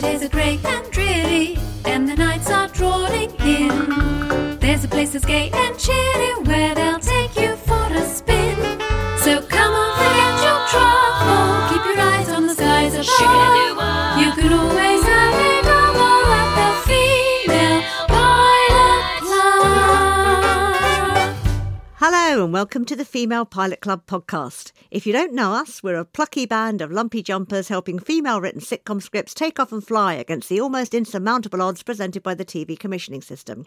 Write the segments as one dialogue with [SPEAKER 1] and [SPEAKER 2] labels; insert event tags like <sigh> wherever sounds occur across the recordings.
[SPEAKER 1] the days are grey and dreary, and the nights are drawing in. There's a place that's gay and cheery
[SPEAKER 2] And welcome to the Female Pilot Club podcast. If you don't know us, we're a plucky band of lumpy jumpers helping female written sitcom scripts take off and fly against the almost insurmountable odds presented by the TV commissioning system.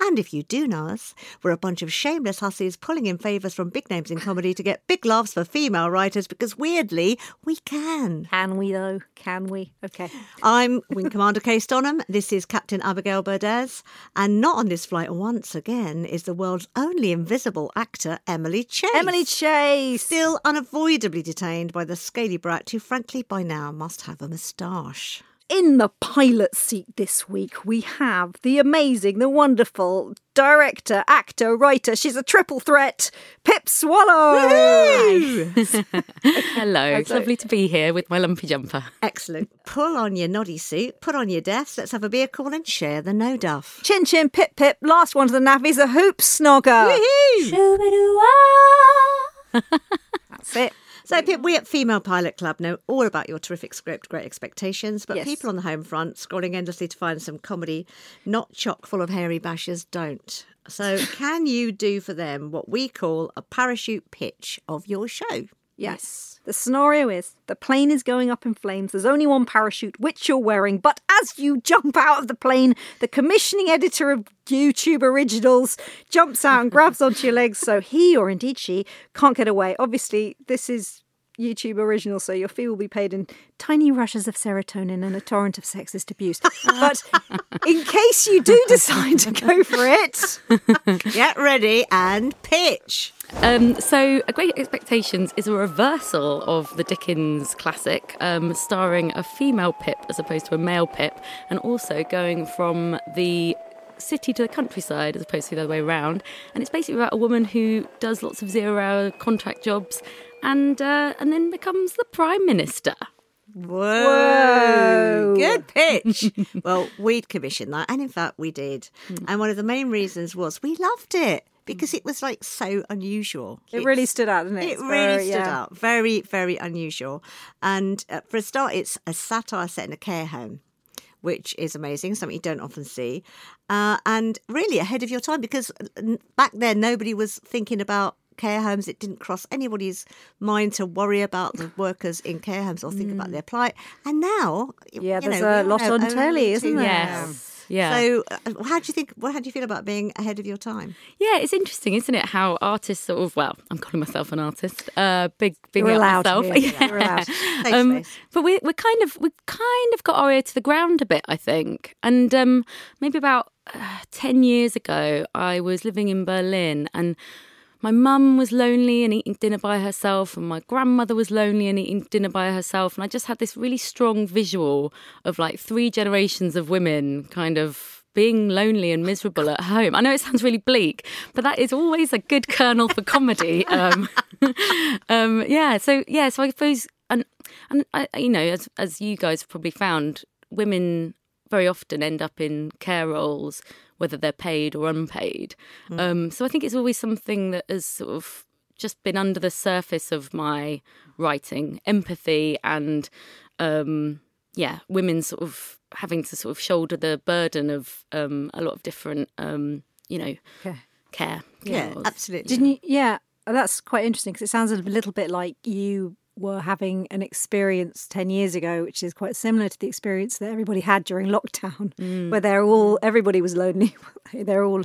[SPEAKER 2] And if you do know us, we're a bunch of shameless hussies pulling in favours from big names in comedy to get big laughs for female writers because weirdly, we can.
[SPEAKER 3] Can we though? Can we? Okay. <laughs>
[SPEAKER 2] I'm Wing Commander Kay Stonham. This is Captain Abigail Burdess. And not on this flight once again is the world's only invisible actor, Emily Chase.
[SPEAKER 3] Emily Chase.
[SPEAKER 2] Still unavoidably detained by the scaly brat who, frankly, by now must have a moustache.
[SPEAKER 3] In the pilot seat this week, we have the amazing, the wonderful director, actor, writer. She's a triple threat, Pip Swallow. <laughs>
[SPEAKER 4] Hello, it's lovely to be here with my lumpy jumper.
[SPEAKER 2] Excellent. Pull on your noddy suit, put on your deaths, let's have a beer call and share the no duff.
[SPEAKER 3] Chin Chin Pip Pip. Last one to the navvies, a hoop snogger. <laughs> That's it.
[SPEAKER 2] So, we at Female Pilot Club know all about your terrific script, Great Expectations, but
[SPEAKER 3] Yes.
[SPEAKER 2] people on the home front scrolling endlessly to find some comedy not chock full of hairy bashers don't. So, <laughs> can you do for them what we call a parachute pitch of your show?
[SPEAKER 3] Yes. The scenario is the plane is going up in flames. There's only one parachute, which you're wearing. But as you jump out of the plane, the commissioning editor of YouTube Originals jumps out and grabs onto your legs so he, or indeed she, can't get away. Obviously, this is YouTube Original, so your fee will be paid in tiny rushes of serotonin and a torrent of sexist abuse. But in case you do decide to go for it,
[SPEAKER 2] Get ready and pitch.
[SPEAKER 4] Um, so, A Great Expectations is a reversal of the Dickens classic, um, starring a female Pip as opposed to a male Pip, and also going from the city to the countryside as opposed to the other way around. And it's basically about a woman who does lots of zero-hour contract jobs, and uh, and then becomes the prime minister.
[SPEAKER 2] Whoa. Good pitch. <laughs> well, we'd commissioned that, and in fact, we did.
[SPEAKER 3] Hmm.
[SPEAKER 2] And one of the main reasons was we loved it because it was like so unusual.
[SPEAKER 3] it really stood out, didn't it?
[SPEAKER 2] It
[SPEAKER 3] It's
[SPEAKER 2] really
[SPEAKER 3] very-
[SPEAKER 2] stood
[SPEAKER 3] yeah.
[SPEAKER 2] out. Very, very unusual. And uh, for a start, it's a satire set in a care home, which is amazing, something you don't often see. Uh, and really ahead of your time because uh, back then nobody was thinking about care homes. It didn't cross anybody's mind to worry about the workers in care homes or think about their plight. And now,
[SPEAKER 3] Mm. Yeah,
[SPEAKER 2] you
[SPEAKER 3] there's
[SPEAKER 2] know,
[SPEAKER 3] a lot
[SPEAKER 2] know
[SPEAKER 3] on telly, isn't there?
[SPEAKER 4] Yes. Yeah.
[SPEAKER 2] So, uh, how do you think? What how do you feel about being ahead of your time?
[SPEAKER 4] Yeah, it's interesting, isn't it? How artists sort of well, I'm calling myself an artist. Uh, big, big
[SPEAKER 3] You're allowed
[SPEAKER 4] myself.
[SPEAKER 3] here. You're allowed. <laughs>
[SPEAKER 4] Um, but we we're kind of we've kind of got our ear to the ground a bit, I think. And um, maybe about uh, ten years ago, I was living in Berlin, and my mum was lonely and eating dinner by herself, and my grandmother was lonely and eating dinner by herself. And I just had this really strong visual of like three generations of women kind of being lonely and miserable at home. I know it sounds really bleak, but that is always a good kernel for comedy. <laughs> Um, <laughs> um, yeah, so yeah, so I suppose, and and I, you know, as as you guys have probably found, women very often end up in care roles, whether they're paid or unpaid. Um, so I think it's always something that has sort of just been under the surface of my writing, empathy and um, yeah, women sort of having to sort of shoulder the burden of um, a lot of different, um, you know, care.
[SPEAKER 2] Yeah,
[SPEAKER 4] roles.
[SPEAKER 2] absolutely.
[SPEAKER 3] Didn't you? Yeah, that's quite interesting because it sounds a little bit like you were having an experience 10 years ago, which is quite similar to the experience that everybody had during <laughs> lockdown, where mm. they're all, everybody was lonely. <laughs> they're all,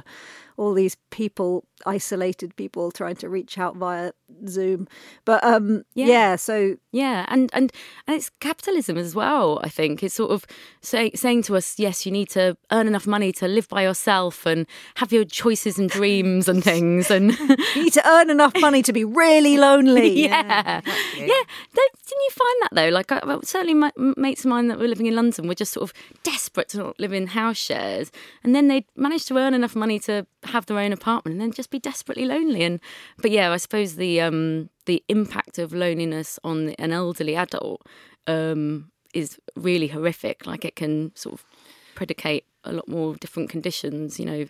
[SPEAKER 3] all these people, isolated people trying to reach out via Zoom. But um, yeah.
[SPEAKER 4] Yeah.
[SPEAKER 3] so
[SPEAKER 4] Yeah, and and and it's capitalism as well. I think it's sort of say, saying to us, yes, you need to earn enough money to live by yourself and have your choices and dreams and things. And <laughs> <laughs>
[SPEAKER 3] you need to earn enough money to be really lonely.
[SPEAKER 4] yeah, yeah. Don't- Didn't you find that though? Like, I, well, certainly, my mates of mine that were living in London were just sort of desperate to not live in house shares, and then they managed to earn enough money to have their own apartment, and then just be desperately lonely. And but yeah, I suppose the um the impact of loneliness on an elderly adult um is really horrific. Like it can sort of predicate a lot more different conditions. You know,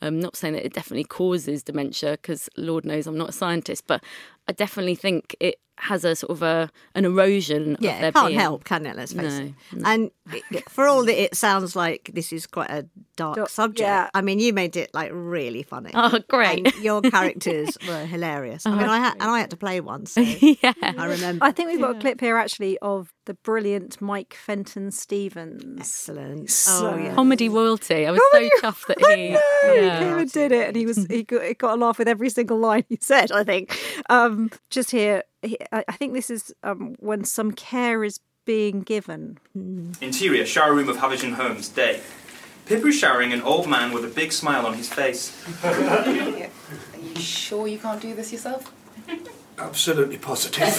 [SPEAKER 4] I'm not saying that it definitely causes dementia because Lord knows I'm not a scientist, but I definitely think it has a sort of a an erosion. of
[SPEAKER 2] Yeah,
[SPEAKER 4] their
[SPEAKER 2] it can't
[SPEAKER 4] being.
[SPEAKER 2] help, can it? Let's face
[SPEAKER 4] No,
[SPEAKER 2] it. And for all that it sounds like this is quite a dark
[SPEAKER 3] Dark-
[SPEAKER 2] subject,
[SPEAKER 3] yeah.
[SPEAKER 2] I mean, you made it like really funny.
[SPEAKER 4] Oh, great!
[SPEAKER 2] And your characters <laughs> were hilarious. I mean, I had and I had to play one, so <laughs>
[SPEAKER 4] yeah.
[SPEAKER 2] I remember.
[SPEAKER 3] I think we've got a clip here actually of the brilliant Mike Fenton Stevens.
[SPEAKER 2] Excellent.
[SPEAKER 3] So-
[SPEAKER 2] oh yeah.
[SPEAKER 4] Comedy royalty. I was
[SPEAKER 3] Comedy-
[SPEAKER 4] so chuffed that
[SPEAKER 3] I
[SPEAKER 4] he.
[SPEAKER 3] know,
[SPEAKER 4] yeah.
[SPEAKER 3] he came and did it, and he was he got, he got a laugh with every single line he said. I think. Um, just here, I I think this is um, when some care is being given.
[SPEAKER 5] Interior, shower room of Havisham Homes, day. Pippa is showering an old man with a big smile on his face. <laughs>
[SPEAKER 6] Are you sure you can't do this yourself?
[SPEAKER 7] Absolutely positive. <laughs>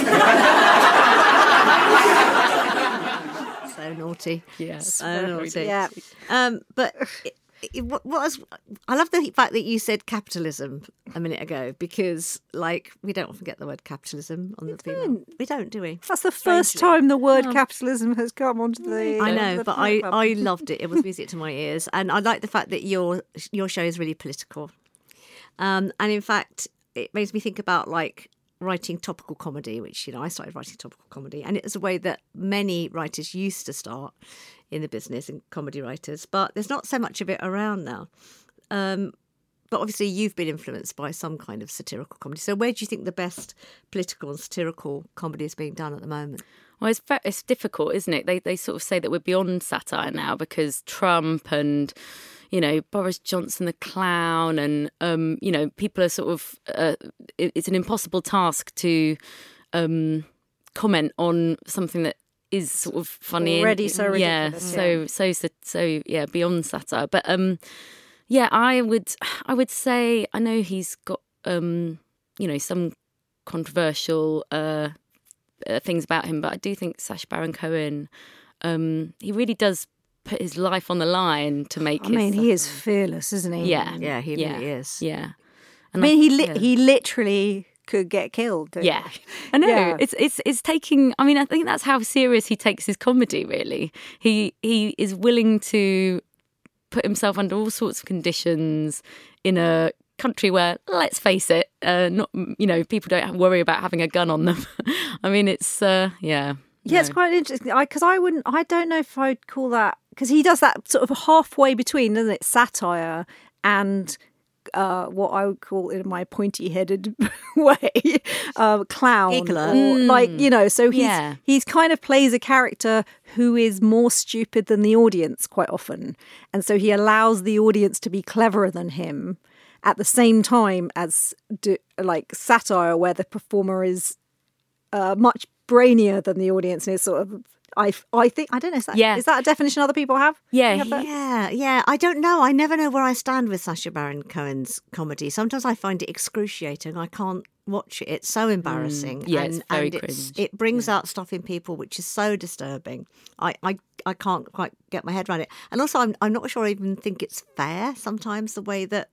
[SPEAKER 2] so naughty.
[SPEAKER 4] Yes.
[SPEAKER 2] So naughty.
[SPEAKER 3] Yeah.
[SPEAKER 2] Um, but <sighs> it, it, what what was, I love the fact that you said capitalism a minute ago because, like, we don't often get the word capitalism on the female. We don't, do we?
[SPEAKER 3] That's the first time the word capitalism has come onto the.
[SPEAKER 2] I know,
[SPEAKER 3] the
[SPEAKER 2] but I,
[SPEAKER 3] platform.
[SPEAKER 2] I loved it. It was music to my ears, and I like the fact that your your show is really political. Um, and in fact, it makes me think about like writing topical comedy, which you know I started writing topical comedy, and it was a way that many writers used to start in the business and comedy writers, but there's not so much of it around now. Um, but obviously, you've been influenced by some kind of satirical comedy. So, where do you think the best political and satirical comedy is being done at the moment?
[SPEAKER 4] Well, it's it's difficult, isn't it? They they sort of say that we're beyond satire now because Trump and you know Boris Johnson, the clown, and um, you know people are sort of uh, it- it's an impossible task to um, comment on something that is sort of funny and-
[SPEAKER 3] Already so
[SPEAKER 4] yeah,
[SPEAKER 3] ridiculous,
[SPEAKER 4] so so so so yeah, beyond satire. But um, yeah, I would I would say I know he's got um, you know some controversial uh, uh, things about him, but I do think Sacha Baron Cohen, um, he really does put his life on the line to make.
[SPEAKER 3] I
[SPEAKER 4] his
[SPEAKER 3] mean,
[SPEAKER 4] stuff.
[SPEAKER 3] he is fearless, isn't he?
[SPEAKER 4] Yeah,
[SPEAKER 2] Yeah, he
[SPEAKER 4] yeah,
[SPEAKER 2] really is.
[SPEAKER 4] Yeah,
[SPEAKER 3] I
[SPEAKER 4] And
[SPEAKER 3] mean, he li-
[SPEAKER 4] yeah.
[SPEAKER 3] he literally could get killed. don't
[SPEAKER 4] Yeah,
[SPEAKER 3] he? <laughs>
[SPEAKER 4] I know.
[SPEAKER 3] Yeah.
[SPEAKER 4] It's it's it's taking. I mean, I think that's how serious he takes his comedy. Really, he he is willing to put himself under all sorts of conditions in a country where, let's face it, uh, not you know people don't have- worry about having a gun on them. <laughs> I mean, it's uh, yeah.
[SPEAKER 3] Yeah, it's quite interesting. I because I wouldn't. I don't know if I'd call that because he does that sort of halfway between, doesn't it? Satire and uh, what I would call in my pointy-headed <laughs> way, uh, clown, or like you know. So he's
[SPEAKER 4] Yeah.
[SPEAKER 3] he's kind of plays a character who is more stupid than the audience quite often, and so he allows the audience to be cleverer than him at the same time as do, like satire, where the performer is uh, much brainier than the audience and is sort of I I think I don't know is that
[SPEAKER 4] Yeah.
[SPEAKER 3] is that a definition other people have?
[SPEAKER 4] Yeah,
[SPEAKER 3] have?
[SPEAKER 2] Yeah, yeah. I don't know. I never know where I stand with Sacha Baron Cohen's comedy. Sometimes I find it excruciating. I can't watch it. It's so embarrassing.
[SPEAKER 4] Mm. Yeah, it's
[SPEAKER 2] and,
[SPEAKER 4] very
[SPEAKER 2] and it's,
[SPEAKER 4] cringe.
[SPEAKER 2] it brings out stuff in people which is so disturbing. I, I, I can't quite get my head around it. And also, I'm, I'm not sure I even think it's fair sometimes the way that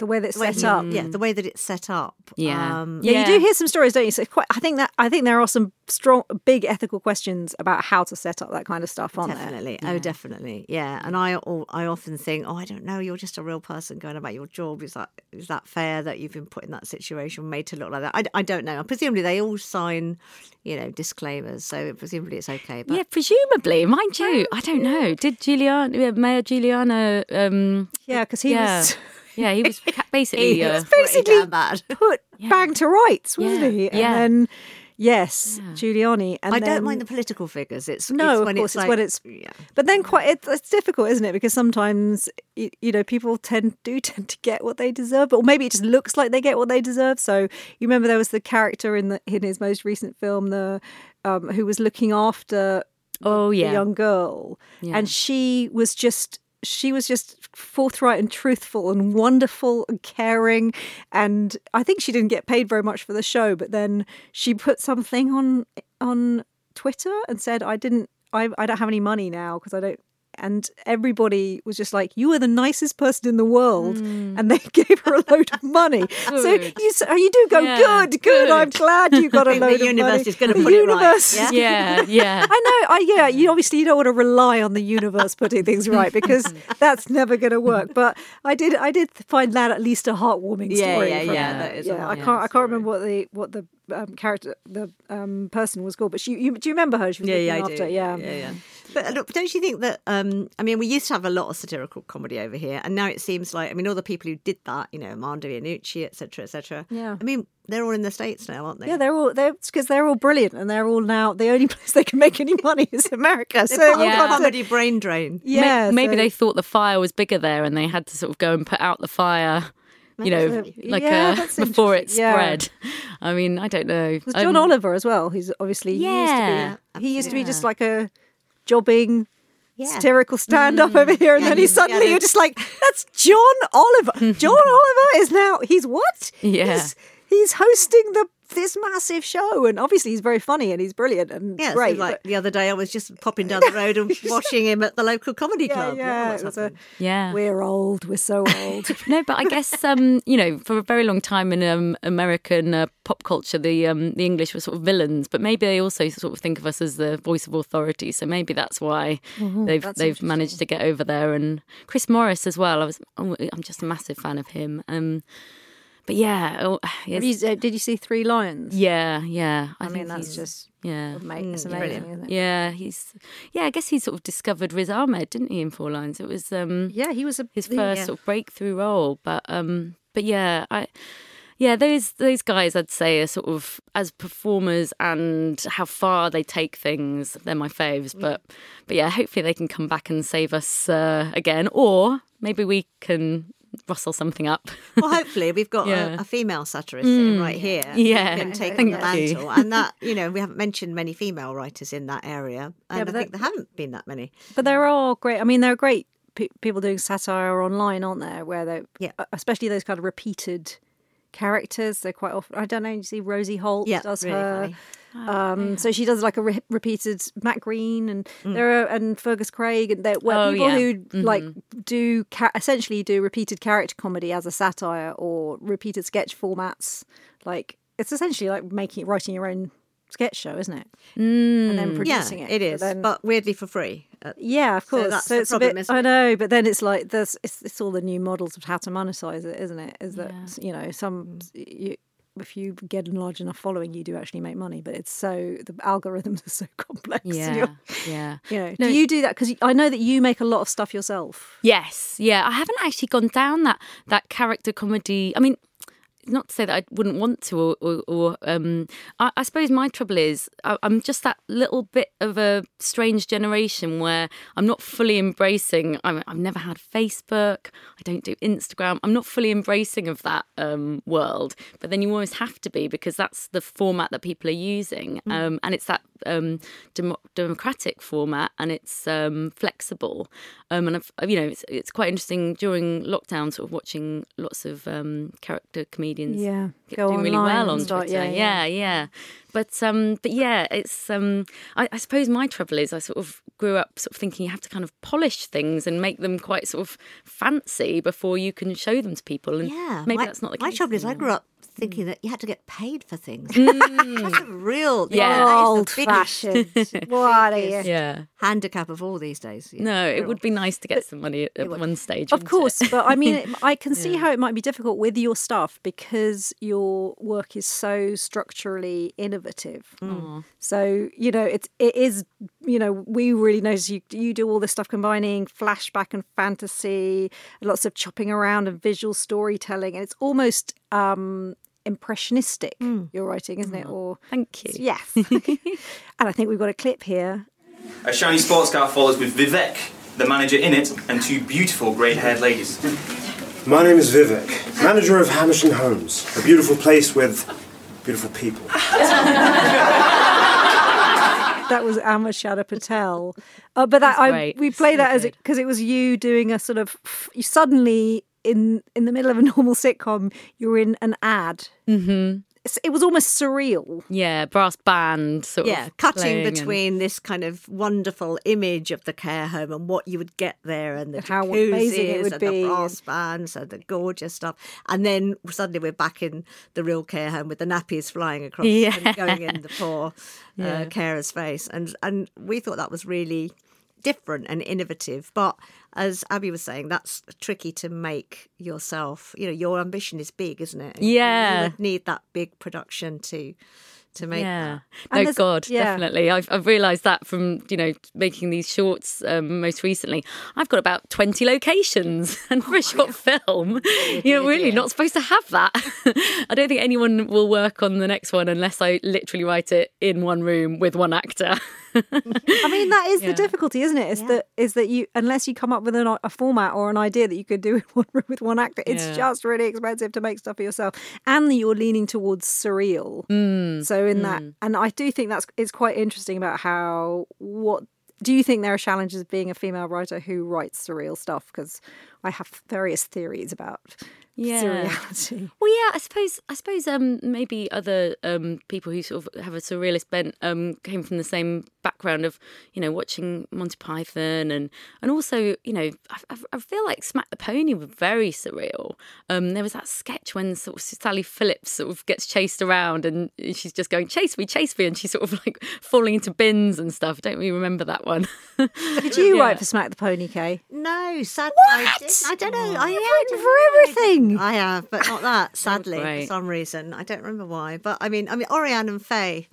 [SPEAKER 3] The way that's set up.
[SPEAKER 2] Yeah, the way that it's set up.
[SPEAKER 4] Yeah.
[SPEAKER 2] Um,
[SPEAKER 3] Yeah,
[SPEAKER 4] Yeah.
[SPEAKER 3] you do hear some stories, don't you? So quite, I think that I think there are some strong, big ethical questions about how to set up that kind of stuff, aren't there?
[SPEAKER 2] Definitely. Oh, definitely. Yeah. And I I often think, oh, I don't know, you're just a real person going about your job. Is that is that fair that you've been put in that situation, made to look like that? I, I don't know. Presumably they all sign, you know, disclaimers, so presumably it's okay. But
[SPEAKER 4] yeah, presumably, mind you, I don't know. Did Giuliano, yeah, Mayor Giuliano? Um,
[SPEAKER 3] Yeah, because he
[SPEAKER 4] yeah,
[SPEAKER 3] was <laughs>
[SPEAKER 4] yeah, he was <laughs> basically.
[SPEAKER 2] he
[SPEAKER 4] uh,
[SPEAKER 2] was
[SPEAKER 3] basically
[SPEAKER 2] bad. <laughs>
[SPEAKER 3] put bang to rights, wasn't
[SPEAKER 4] Yeah,
[SPEAKER 3] he? And
[SPEAKER 4] yeah.
[SPEAKER 3] then yes, Giuliani. And
[SPEAKER 2] I
[SPEAKER 3] then,
[SPEAKER 2] don't mind the political figures. It's
[SPEAKER 3] No,
[SPEAKER 2] it's
[SPEAKER 3] of course,
[SPEAKER 2] it's, like,
[SPEAKER 3] when it's-
[SPEAKER 2] yeah.
[SPEAKER 3] But then quite it's, it's difficult, isn't it? Because sometimes you know people tend do <laughs> tend to get what they deserve, or maybe it just looks like they get what they deserve. So you remember there was the character in the in his most recent film, the um, who was looking after
[SPEAKER 4] oh yeah,
[SPEAKER 3] young girl,
[SPEAKER 4] Yeah.
[SPEAKER 3] and she was just she was just forthright and truthful and wonderful and caring. And i think she didn't get paid very much for the show but then she put something on on twitter and said i didn't i, I don't have any money now because i don't and everybody was just like, "You are the nicest person in the world,"
[SPEAKER 4] Hmm.
[SPEAKER 3] and they <laughs> gave her a load of money. so you s- you do go
[SPEAKER 4] Yeah,
[SPEAKER 3] good, good. I'm glad you got a
[SPEAKER 2] think <laughs> the
[SPEAKER 3] load of
[SPEAKER 2] universe
[SPEAKER 3] money.
[SPEAKER 2] is gonna
[SPEAKER 3] The
[SPEAKER 2] put it right, yeah?
[SPEAKER 4] Yeah, yeah. <laughs>
[SPEAKER 3] I know. I yeah. You obviously you don't want to rely on the universe putting things right because that's never going to work. But I did. I did find that at least a heartwarming
[SPEAKER 2] Yeah,
[SPEAKER 3] story.
[SPEAKER 2] yeah,
[SPEAKER 3] from
[SPEAKER 2] yeah,
[SPEAKER 3] her.
[SPEAKER 2] that is
[SPEAKER 3] yeah. I can't. I can't remember what the what the um, character the um, person was called. But she. You, do you remember her? She was
[SPEAKER 2] Yeah, yeah, I do.
[SPEAKER 3] Yeah.
[SPEAKER 2] yeah, yeah. But uh, look, don't you think that? Um, I mean, we used to have a lot of satirical comedy over here, and now it seems like I mean, all the people who did that, you know, Armando Iannucci, etc., etc.
[SPEAKER 3] Yeah.
[SPEAKER 2] I mean, they're all in the states now, aren't they?
[SPEAKER 3] Yeah, they're all they're because they're all brilliant and they're all now the only <laughs> place they can make any money is America. So
[SPEAKER 2] They've got a comedy brain drain.
[SPEAKER 3] yeah,
[SPEAKER 4] maybe
[SPEAKER 3] so-
[SPEAKER 4] they thought the fire was bigger there, and they had to sort of go and put out the fire. You know, like
[SPEAKER 3] Yeah,
[SPEAKER 4] uh, <laughs> before it
[SPEAKER 3] interesting. Yeah.
[SPEAKER 4] spread. I mean, I don't know.
[SPEAKER 3] There's John
[SPEAKER 4] Um,
[SPEAKER 3] Oliver as well, who's obviously he used to
[SPEAKER 4] Yeah,
[SPEAKER 3] be he used to be just like a jobbing
[SPEAKER 2] Yeah.
[SPEAKER 3] satirical stand up over here and then he
[SPEAKER 2] he's- yeah,
[SPEAKER 3] suddenly you're just like that's John Oliver. <laughs> John Oliver is now he's what?
[SPEAKER 4] Yeah.
[SPEAKER 3] He's, he's hosting the this massive show and obviously he's very funny and he's brilliant and
[SPEAKER 2] Yeah,
[SPEAKER 3] great.
[SPEAKER 2] so like
[SPEAKER 3] but-
[SPEAKER 2] the other day, I was just popping down the road and <laughs> watching him at the local comedy
[SPEAKER 3] yeah,
[SPEAKER 2] club.
[SPEAKER 3] yeah,
[SPEAKER 2] what's
[SPEAKER 3] a.
[SPEAKER 4] Yeah.
[SPEAKER 3] we're old, we're so old. <laughs>
[SPEAKER 4] No, but I guess um, you know, for a very long time in um, American uh, pop culture, the um, the English were sort of villains, but maybe they also sort of think of us as the voice of authority. So maybe that's why they've
[SPEAKER 3] that's
[SPEAKER 4] they've managed to get over there. And Chris Morris as well. I was I'm I'm just a massive fan of him. Um, but yeah, oh, <sighs>
[SPEAKER 3] Have you, uh, did you see Three Lions?
[SPEAKER 4] yeah, yeah.
[SPEAKER 3] I,
[SPEAKER 4] think
[SPEAKER 3] mean that's just
[SPEAKER 4] yeah.
[SPEAKER 3] mate, it's
[SPEAKER 2] Mm,
[SPEAKER 3] amazing, isn't it?
[SPEAKER 4] Yeah, he's yeah. I guess he sort of discovered Riz Ahmed, didn't he, in Four Lions? It was um,
[SPEAKER 3] Yeah, he was a
[SPEAKER 4] his first
[SPEAKER 3] yeah.
[SPEAKER 4] sort of breakthrough role. But um, but yeah, I yeah those those guys I'd say are sort of as performers and how far they take things. They're my faves. But but yeah, hopefully they can come back and save us uh, again, or maybe we can rustle something up.
[SPEAKER 2] Well, hopefully we've got <laughs>
[SPEAKER 4] Yeah.
[SPEAKER 2] a, a female satirist sitting right mm. here.
[SPEAKER 4] Yeah,
[SPEAKER 2] can take the
[SPEAKER 4] you.
[SPEAKER 2] mantle, and that <laughs> you know we haven't mentioned many female writers in that area, and
[SPEAKER 3] but
[SPEAKER 2] I think there haven't been that many.
[SPEAKER 3] But there are great. I mean, there are great pe- people doing satire online, aren't there? Where they,
[SPEAKER 2] Yeah.
[SPEAKER 3] especially those kind of repeated characters. They're quite often. I don't know. You see, Rosie Holt
[SPEAKER 2] Yeah,
[SPEAKER 3] does
[SPEAKER 2] really
[SPEAKER 3] her.
[SPEAKER 2] funny.
[SPEAKER 3] Um, so she does like a re- repeated Matt Green and there are and Fergus Craig and there were
[SPEAKER 4] Oh,
[SPEAKER 3] people
[SPEAKER 4] yeah.
[SPEAKER 3] who like do ca- essentially do repeated character comedy as a satire or repeated sketch formats. Like it's essentially like making writing your own sketch show, isn't it? And then mm.
[SPEAKER 2] Yeah,
[SPEAKER 3] producing it.
[SPEAKER 2] It is, But
[SPEAKER 3] then-
[SPEAKER 2] but weirdly for free.
[SPEAKER 3] Yeah, of course. So,
[SPEAKER 2] that's the
[SPEAKER 3] it's a
[SPEAKER 2] problem,
[SPEAKER 3] bit.
[SPEAKER 2] isn't
[SPEAKER 3] I know, but then it's like there's it's, it's all the new models of how to monetize it, isn't it? Is that you know some mm. you, if you get a large enough following, you do actually make money. But it's so the algorithms are so <laughs> complex.
[SPEAKER 4] Yeah, yeah.
[SPEAKER 3] You know,
[SPEAKER 4] No.
[SPEAKER 3] do you do that? Because I know that you make a lot of stuff yourself.
[SPEAKER 4] Yes, yeah. I haven't actually gone down that that character comedy. I mean, not to say that I wouldn't want to, or, or, or um, I, I suppose my trouble is I, I'm just that little bit of a strange generation where I'm not fully embracing. I'm, I've never had Facebook. I don't do Instagram. I'm not fully embracing of that um, world. But then you always have to be because that's the format that people are using, um, and it's that um, demo- democratic format, and it's um, flexible. Um, and I've, you know, it's, it's quite interesting during lockdown, sort of watching lots of um, character comedians
[SPEAKER 3] Yeah, go
[SPEAKER 4] doing really well on
[SPEAKER 3] start-
[SPEAKER 4] Twitter.
[SPEAKER 3] yeah,
[SPEAKER 4] Yeah,
[SPEAKER 3] yeah.
[SPEAKER 4] yeah, But um, but yeah, it's um, I, I suppose my trouble is I sort of grew up sort of thinking you have to kind of polish things and make them quite sort of fancy before you can show them to people. And
[SPEAKER 2] yeah,
[SPEAKER 4] maybe
[SPEAKER 2] my,
[SPEAKER 4] that's not the case.
[SPEAKER 2] my trouble is I grew up thinking hmm. that you had to get paid for things. <laughs> That's a mm. real
[SPEAKER 4] Yeah.
[SPEAKER 2] that is
[SPEAKER 3] old fashioned. <laughs> what are?
[SPEAKER 4] Yeah.
[SPEAKER 2] handicap of all these days. yeah.
[SPEAKER 4] No, it would be nice to get some money at, at one stage.
[SPEAKER 3] Of course,
[SPEAKER 4] it?
[SPEAKER 3] but I mean, it- I can see <laughs> how it might be difficult with your stuff because your work is so structurally innovative. Mm. So you know, it's it is you know we really notice you you do all this stuff combining flashback and fantasy, lots of chopping around and visual storytelling, and it's almost um impressionistic. Your writing, isn't it? Or
[SPEAKER 4] Thank you.
[SPEAKER 3] yes, <laughs> and I think we've got a clip here.
[SPEAKER 5] A shiny sports car follows with Vivek, the manager in it, and two beautiful grey-haired ladies.
[SPEAKER 7] My name is Vivek, manager of Havisham Homes, a beautiful place with beautiful people. <laughs>
[SPEAKER 3] that was Amma Shada Patel. Uh, but that I, we play
[SPEAKER 4] So
[SPEAKER 3] that as
[SPEAKER 4] good.
[SPEAKER 3] because it was you doing a sort of you suddenly in in the middle of a <laughs> normal sitcom you're in an ad. Mm-hmm. it was almost surreal.
[SPEAKER 4] Yeah, brass band sort
[SPEAKER 2] yeah,
[SPEAKER 4] of
[SPEAKER 2] cutting
[SPEAKER 4] playing and-
[SPEAKER 2] between this kind of wonderful image of the care home and what you would get there, and the
[SPEAKER 3] How amazing it would
[SPEAKER 2] and
[SPEAKER 3] be.
[SPEAKER 2] the brass bands and the gorgeous stuff, and then suddenly we're back in the real care home with the nappies flying across <laughs>
[SPEAKER 4] Yeah.
[SPEAKER 2] and going in the poor
[SPEAKER 4] Yeah.
[SPEAKER 2] uh, carer's face, and and we thought that was really different and innovative, but. As Abby was saying, that's tricky to make yourself. You know, your ambition is big, isn't it?
[SPEAKER 4] Yeah.
[SPEAKER 2] you would need that big production to to make
[SPEAKER 4] yeah.
[SPEAKER 2] that.
[SPEAKER 4] No, God,
[SPEAKER 3] yeah.
[SPEAKER 4] definitely. I've, I've realised that from, you know, making these shorts um, most recently. I've got about 20 locations. <laughs> And for a short film, <laughs> <laughs> you're really not supposed to have that. I don't think anyone will work on the next one unless I literally write it in one room with one actor.
[SPEAKER 3] I mean, that is
[SPEAKER 4] Yeah.
[SPEAKER 3] the difficulty, isn't it? Is that is that you unless you come up with an, a format or an idea that you could do in <laughs> one room with one actor, it's
[SPEAKER 4] Yeah.
[SPEAKER 3] just really expensive to make stuff for yourself, and you're leaning towards surreal.
[SPEAKER 4] Mm.
[SPEAKER 3] So in that, and I do think that's it's quite interesting about how what. Do you think there are challenges being a female writer who writes surreal stuff? Because I have various theories about
[SPEAKER 4] Yeah.
[SPEAKER 3] surreality. <laughs>
[SPEAKER 4] Well, yeah, I suppose I suppose um, maybe other um, people who sort of have a surrealist bent um, came from the same background of you know watching Monty Python and and also you know I, I- I feel like Smack the Pony were very surreal. Um, there was that sketch when sort of Sally Phillips sort of gets chased around and she's just going chase me, chase me, and she's sort of like <laughs> falling into bins and stuff. Don't we remember that one? <laughs>
[SPEAKER 3] Did you
[SPEAKER 4] Yeah.
[SPEAKER 3] write for Smack the Pony, Kay?
[SPEAKER 2] No, sadly, I,
[SPEAKER 3] What?
[SPEAKER 2] I don't know. I,
[SPEAKER 3] You've
[SPEAKER 2] yeah, I
[SPEAKER 3] written
[SPEAKER 2] don't
[SPEAKER 3] for everything.
[SPEAKER 2] I have, but not that. <laughs> Sadly, for some reason, I don't remember why. But I mean, I mean, Oriane and Faye.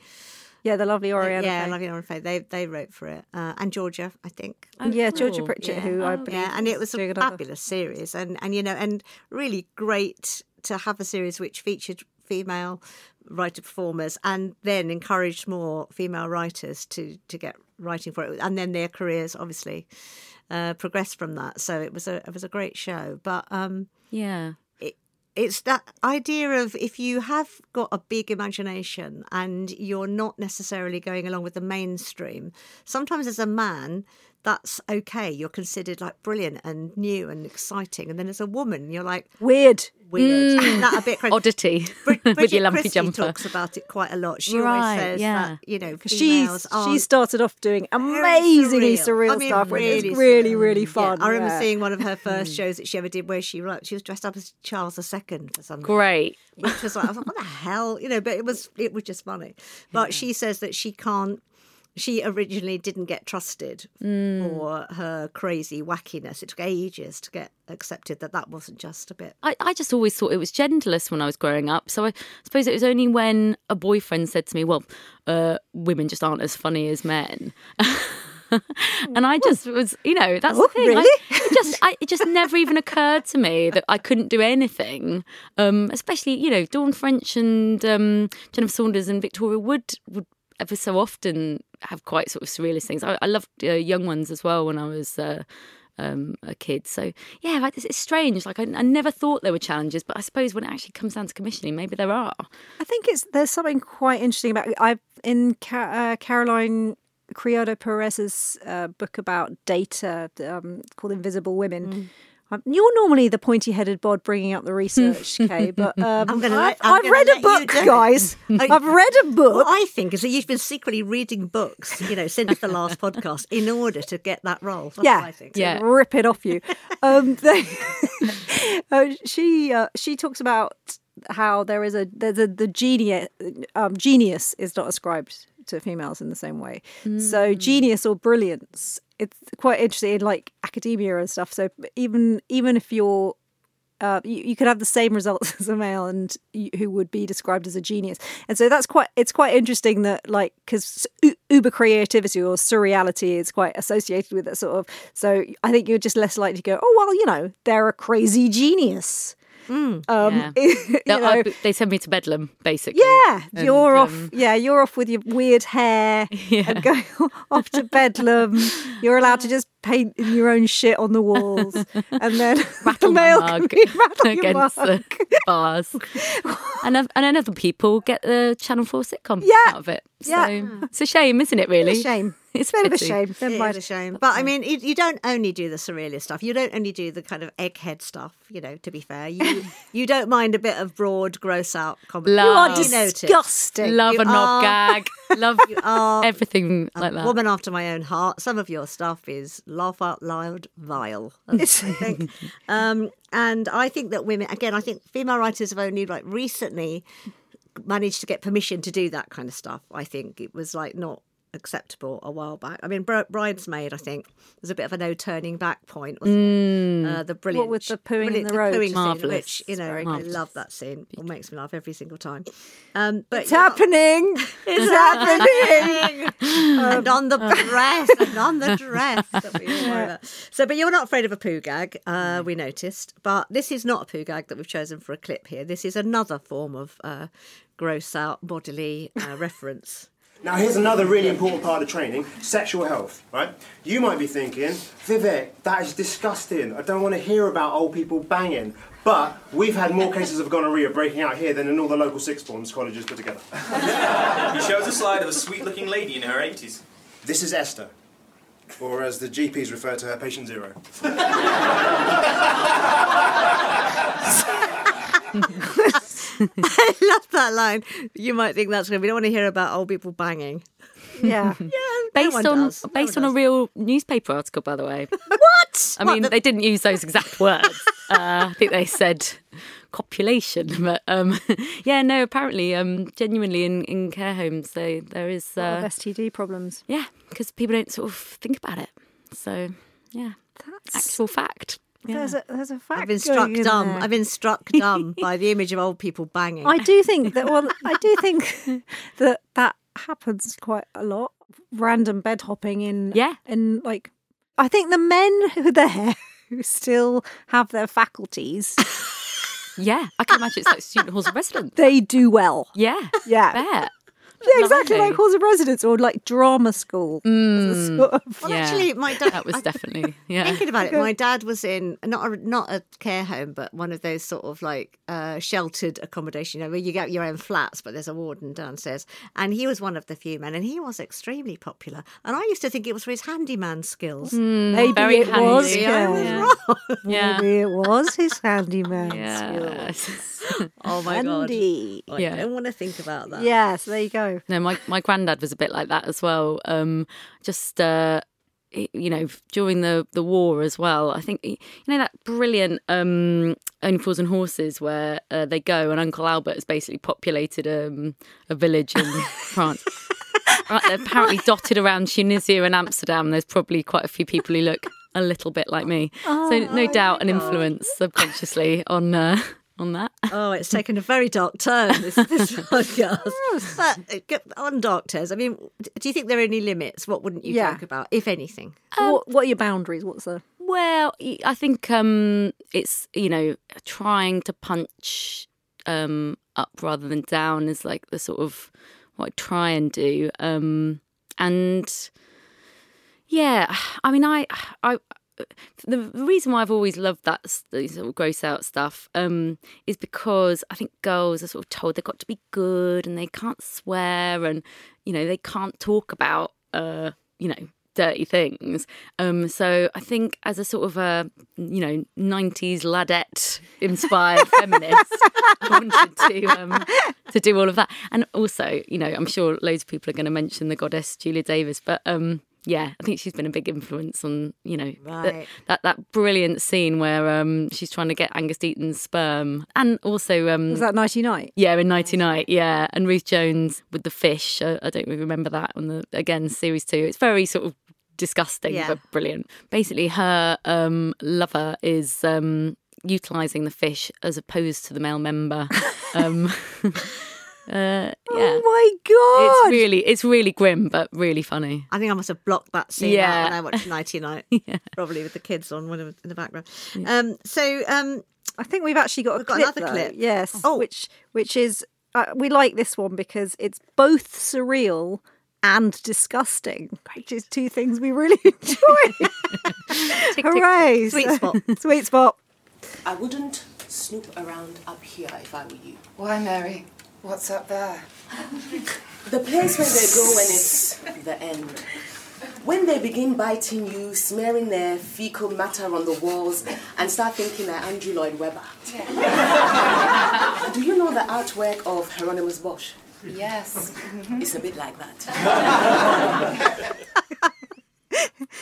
[SPEAKER 3] Yeah, the lovely Oriana.
[SPEAKER 2] yeah,
[SPEAKER 3] Faye.
[SPEAKER 2] Oriane and Faye. They they wrote for it, uh, and Georgia, I think.
[SPEAKER 3] yeah, Georgia
[SPEAKER 4] cool.
[SPEAKER 3] Pritchett,
[SPEAKER 2] yeah.
[SPEAKER 3] who I
[SPEAKER 4] Oh,
[SPEAKER 3] believe
[SPEAKER 2] yeah, and it was
[SPEAKER 3] doing
[SPEAKER 2] a
[SPEAKER 3] another-
[SPEAKER 2] fabulous series, and and you know, and really great to have a series which featured female writer performers, and then encouraged more female writers to to get writing for it, and then their careers obviously uh, progressed from that. So it was a it was a great show, but. um
[SPEAKER 4] yeah.
[SPEAKER 2] it, it's that idea of if you have got a big imagination and you're not necessarily going along with the mainstream, sometimes as a man, that's okay. You're considered like brilliant and new and exciting. And then as a woman, you're like
[SPEAKER 3] Weird.
[SPEAKER 2] weird. Hmm. Isn't that a bit crazy?
[SPEAKER 4] Oddity
[SPEAKER 2] Brid- <laughs>
[SPEAKER 4] with
[SPEAKER 2] Bridget
[SPEAKER 4] your lumpy
[SPEAKER 2] Christie
[SPEAKER 4] jumper.
[SPEAKER 2] talks about it quite a lot. She
[SPEAKER 4] Right,
[SPEAKER 2] always says
[SPEAKER 4] yeah.
[SPEAKER 2] that, you know,
[SPEAKER 3] She's she started off doing amazingly surreal,
[SPEAKER 2] I mean,
[SPEAKER 3] stuff,
[SPEAKER 2] really
[SPEAKER 3] it's really,
[SPEAKER 2] surreal.
[SPEAKER 3] really
[SPEAKER 2] Yeah,
[SPEAKER 3] fun.
[SPEAKER 2] I remember
[SPEAKER 3] yeah.
[SPEAKER 2] seeing one of her <laughs> first shows that she ever did where she wrote, she was dressed up as Charles II for something
[SPEAKER 4] Great.
[SPEAKER 2] which was like, I was like, what the hell, you know? But it was it was just funny. But she says that she can't. She originally didn't get trusted for her crazy wackiness. It took ages to get accepted that that wasn't just a bit.
[SPEAKER 4] I, I just always thought it was genderless when I was growing up. So I suppose it was only when a boyfriend said to me, "Well, uh, women just aren't as funny as men." <laughs> and I just was, you know, that's
[SPEAKER 3] Oh,
[SPEAKER 4] the thing. I-
[SPEAKER 3] really?
[SPEAKER 4] it just, I, it just <laughs> never even occurred to me that I couldn't do anything. Um, especially, you know, Dawn French and um, Jennifer Saunders and Victoria Wood would ever so often have quite sort of surrealist things. I, I loved uh, Young Ones as well when I was. Uh, um, a kid. So yeah, like, it's, it's strange. Like I, I never thought there were challenges, but I suppose when it actually comes down to commissioning, maybe there are.
[SPEAKER 3] I think it's there's something quite interesting about I in Ca- uh, Caroline Criado Perez's uh, book about data um, called Invisible Women.
[SPEAKER 2] Mm.
[SPEAKER 3] You're normally the pointy-headed bod bringing up the research, <laughs> Kay, but um,
[SPEAKER 2] I'm gonna
[SPEAKER 3] I've,
[SPEAKER 2] let- I'm
[SPEAKER 3] I've
[SPEAKER 2] gonna
[SPEAKER 3] read
[SPEAKER 2] let
[SPEAKER 3] a book, guys. <laughs>
[SPEAKER 2] I-
[SPEAKER 3] I've read a book.
[SPEAKER 2] What I think is that you've been secretly reading books, you know, since the last podcast in order to get that role. That's
[SPEAKER 3] yeah,
[SPEAKER 2] what I think.
[SPEAKER 4] Yeah. <laughs>
[SPEAKER 3] rip it off you. um, they, uh, she uh, she talks about how there is a there's a the genius um, genius is not ascribed to females in the same way. So genius or brilliance, it's quite interesting in like academia and stuff. So even even if you're uh, you, you could have the same <laughs> results as a male and you, who would be described as a genius. And so that's quite it's quite interesting that like because uber creativity or surreality is quite associated with that sort of. So i think you're just less likely to go oh well you know they're a crazy genius um
[SPEAKER 4] Yeah. <laughs>
[SPEAKER 3] you
[SPEAKER 4] They-
[SPEAKER 3] know,
[SPEAKER 4] I- they send me to Bedlam, basically.
[SPEAKER 3] yeah,
[SPEAKER 4] And,
[SPEAKER 3] you're off.
[SPEAKER 4] um,
[SPEAKER 3] Yeah, you're off with your weird hair <laughs> and going <laughs> off to Bedlam. You're allowed to just paint in your own shit on the walls, and then
[SPEAKER 4] rattle
[SPEAKER 3] the
[SPEAKER 4] my
[SPEAKER 3] male
[SPEAKER 4] mug
[SPEAKER 3] can rattle your
[SPEAKER 4] against
[SPEAKER 3] mug.
[SPEAKER 4] the bars. and, oth- and then other people get the Channel 4 sitcom
[SPEAKER 3] Yeah.
[SPEAKER 4] out of it. So
[SPEAKER 3] Yeah.
[SPEAKER 4] it's a shame, isn't it, really? <laughs>
[SPEAKER 3] It's a shame.
[SPEAKER 4] it's
[SPEAKER 3] Bit of a shame. Never
[SPEAKER 2] It
[SPEAKER 3] mind.
[SPEAKER 2] is a shame. But I mean, you, you don't only do the surrealist stuff. You don't only do the kind of egghead stuff, you know, to be fair. You <laughs> you don't mind a bit of broad, gross out comedy.
[SPEAKER 4] Love.
[SPEAKER 3] You are disgusting.
[SPEAKER 4] Love
[SPEAKER 2] You
[SPEAKER 4] a knob gag. <laughs> Love you
[SPEAKER 2] are
[SPEAKER 4] everything like that.
[SPEAKER 2] Woman after my own heart. Some of your stuff is laugh out loud vile. I think. um, and I think that women, again, I think female writers have only like recently managed to get permission to do that kind of stuff. I think it was like not acceptable a while back. I mean, Bri- Bridesmaid, I think, was a bit of a no turning back point, wasn't it? Uh, the brilliant, what
[SPEAKER 3] with the pooing in the road?
[SPEAKER 2] pooing scene, which you know, I love that scene. It makes me laugh every single time. Um, but
[SPEAKER 3] It's
[SPEAKER 2] you're not-
[SPEAKER 3] happening. <laughs> It's happening. <laughs>
[SPEAKER 2] and on the dress, and on the <laughs> dress. that we all worry about. So, but you're not afraid of a poo gag, uh, we noticed. But this is not a poo gag that we've chosen for a clip here. This is another form of uh, gross out bodily uh, reference.
[SPEAKER 7] Now, here's another really important part of training sexual health, right? You might be thinking, Vivek, that is disgusting. I don't want to hear about old people banging. But we've had more cases of gonorrhea breaking out here than in all the local six forms colleges put together. <laughs>
[SPEAKER 5] He shows a slide of a sweet looking lady in her 80s.
[SPEAKER 7] This is Esther, or as the GPs refer to her, patient zero. <laughs> <laughs> <laughs>
[SPEAKER 2] I love that line. You might think that's going to. We don't want to hear about old people banging.
[SPEAKER 3] Yeah.
[SPEAKER 4] yeah <laughs> based
[SPEAKER 2] one
[SPEAKER 4] on
[SPEAKER 2] does.
[SPEAKER 4] Based
[SPEAKER 2] one
[SPEAKER 4] on a real newspaper article, by the way. <laughs>
[SPEAKER 2] What?
[SPEAKER 4] I mean, they didn't use those exact words. Uh, I think they said copulation, but um, yeah, no. Apparently, um, genuinely in, in care homes, they, there is
[SPEAKER 3] A lot
[SPEAKER 4] uh,
[SPEAKER 3] of STD problems.
[SPEAKER 4] yeah, because people don't sort of think about it. So yeah,
[SPEAKER 3] That's
[SPEAKER 4] actual fact. Yeah.
[SPEAKER 3] there's a there's a fact.
[SPEAKER 2] I've been struck dumb. I've been struck <laughs> dumb by the image of old people banging.
[SPEAKER 3] I do think that. Well, I do think <laughs> that that happens quite a lot. Random bed hopping in.
[SPEAKER 4] Yeah.
[SPEAKER 3] In like, I think the men who are there <laughs> who still have their faculties,
[SPEAKER 4] yeah, I can imagine it's like student halls of residence.
[SPEAKER 3] they do well.
[SPEAKER 4] Yeah,
[SPEAKER 3] Yeah.
[SPEAKER 4] bet.
[SPEAKER 3] Yeah, exactly
[SPEAKER 4] Blimey.
[SPEAKER 3] like halls of residence or like drama school. As a sort of-
[SPEAKER 2] well,
[SPEAKER 4] yeah.
[SPEAKER 2] actually, my dad.
[SPEAKER 4] That was
[SPEAKER 2] I-
[SPEAKER 4] definitely yeah.
[SPEAKER 2] Thinking about it, my dad was in not a, not a care home, but one of those sort of like uh, sheltered accommodation, you know, where you get your own flats, but there's a warden downstairs. And he was one of the few men, and he was extremely popular. And I used to think it was for his handyman skills.
[SPEAKER 3] Maybe
[SPEAKER 4] very
[SPEAKER 3] it was.
[SPEAKER 4] handy.
[SPEAKER 2] I
[SPEAKER 3] Yeah.
[SPEAKER 2] was
[SPEAKER 4] Yeah.
[SPEAKER 2] wrong. <laughs>
[SPEAKER 4] Yeah.
[SPEAKER 3] Maybe it was his handyman <laughs>
[SPEAKER 4] Yes.
[SPEAKER 3] skills. <laughs>
[SPEAKER 2] Oh my god!
[SPEAKER 3] Handy.
[SPEAKER 2] I
[SPEAKER 4] Yeah.
[SPEAKER 2] don't want to think about that.
[SPEAKER 3] Yeah, so there you go.
[SPEAKER 4] No, my my granddad was a bit like that as well. Um, just uh, you know, during the the war as well. I think you know that brilliant um, Only Fools and Horses where uh, they go and Uncle Albert has basically populated um, a village in <laughs> France. Right, they're apparently dotted around Tunisia and Amsterdam. There's probably quite a few people who look a little bit like me. so no doubt an influence subconsciously on uh, on that. <laughs>
[SPEAKER 2] Oh, it's taken a very dark turn, this, this <laughs> podcast. But uh, get- on doctors, I mean, do you think there are any limits? What wouldn't you
[SPEAKER 3] Yeah.
[SPEAKER 2] talk about, if anything?
[SPEAKER 3] what, what are your boundaries? What's the
[SPEAKER 4] Well, I think um, it's you know trying to punch um, up rather than down is like the sort of what I try and do, um, and yeah, I mean, I, I, the reason why I've always loved that sort of gross out stuff um, is because I think girls are sort of told they've got to be good and they can't swear and you know they can't talk about uh, you know dirty things. Um, so I think as a sort of a you know '90s ladette inspired <laughs> feminist, I wanted to um, to do all of that. And also, you know, I'm sure loads of people are going to mention the goddess Julia Davis, but um, yeah, I think she's been a big influence on you know
[SPEAKER 2] Right.
[SPEAKER 4] that that brilliant scene where um, she's trying to get Angus Deayton's sperm, and also um,
[SPEAKER 3] was that nighty night?
[SPEAKER 4] yeah, in Nighty Night, yeah, and Ruth Jones with the fish. I, I don't really remember that on the again series two. It's very sort of disgusting
[SPEAKER 2] Yeah.
[SPEAKER 4] but brilliant. Basically, her um, lover is um, utilizing the fish as opposed to the male member. <laughs> <laughs> uh, yeah,
[SPEAKER 3] Oh my god!
[SPEAKER 4] it's really it's really grim but really funny.
[SPEAKER 2] I think I must have blocked that scene
[SPEAKER 4] Yeah.
[SPEAKER 2] out when I watched Nighty Night, <laughs> yeah. probably with the kids on one in the background. Um, so, um,
[SPEAKER 3] I think we've actually got a
[SPEAKER 2] We've got
[SPEAKER 3] clip.
[SPEAKER 2] another
[SPEAKER 3] though.
[SPEAKER 2] clip.
[SPEAKER 3] Yes.
[SPEAKER 2] Oh.
[SPEAKER 3] Which which is uh, we like this one because it's both surreal and disgusting, which is two things we really <laughs> enjoy. <laughs> Hooray!
[SPEAKER 2] Sweet spot.
[SPEAKER 3] Sweet spot.
[SPEAKER 8] I wouldn't snoop around up here if I were you.
[SPEAKER 6] Why, Mary? What's up there? <laughs>
[SPEAKER 8] The place where they go when it's the end. when they begin biting you, smearing their fecal matter on the walls, and start thinking like Andrew Lloyd Webber. Do you know the artwork of Hieronymus Bosch?
[SPEAKER 6] Yes.
[SPEAKER 8] It's a bit like that. <laughs>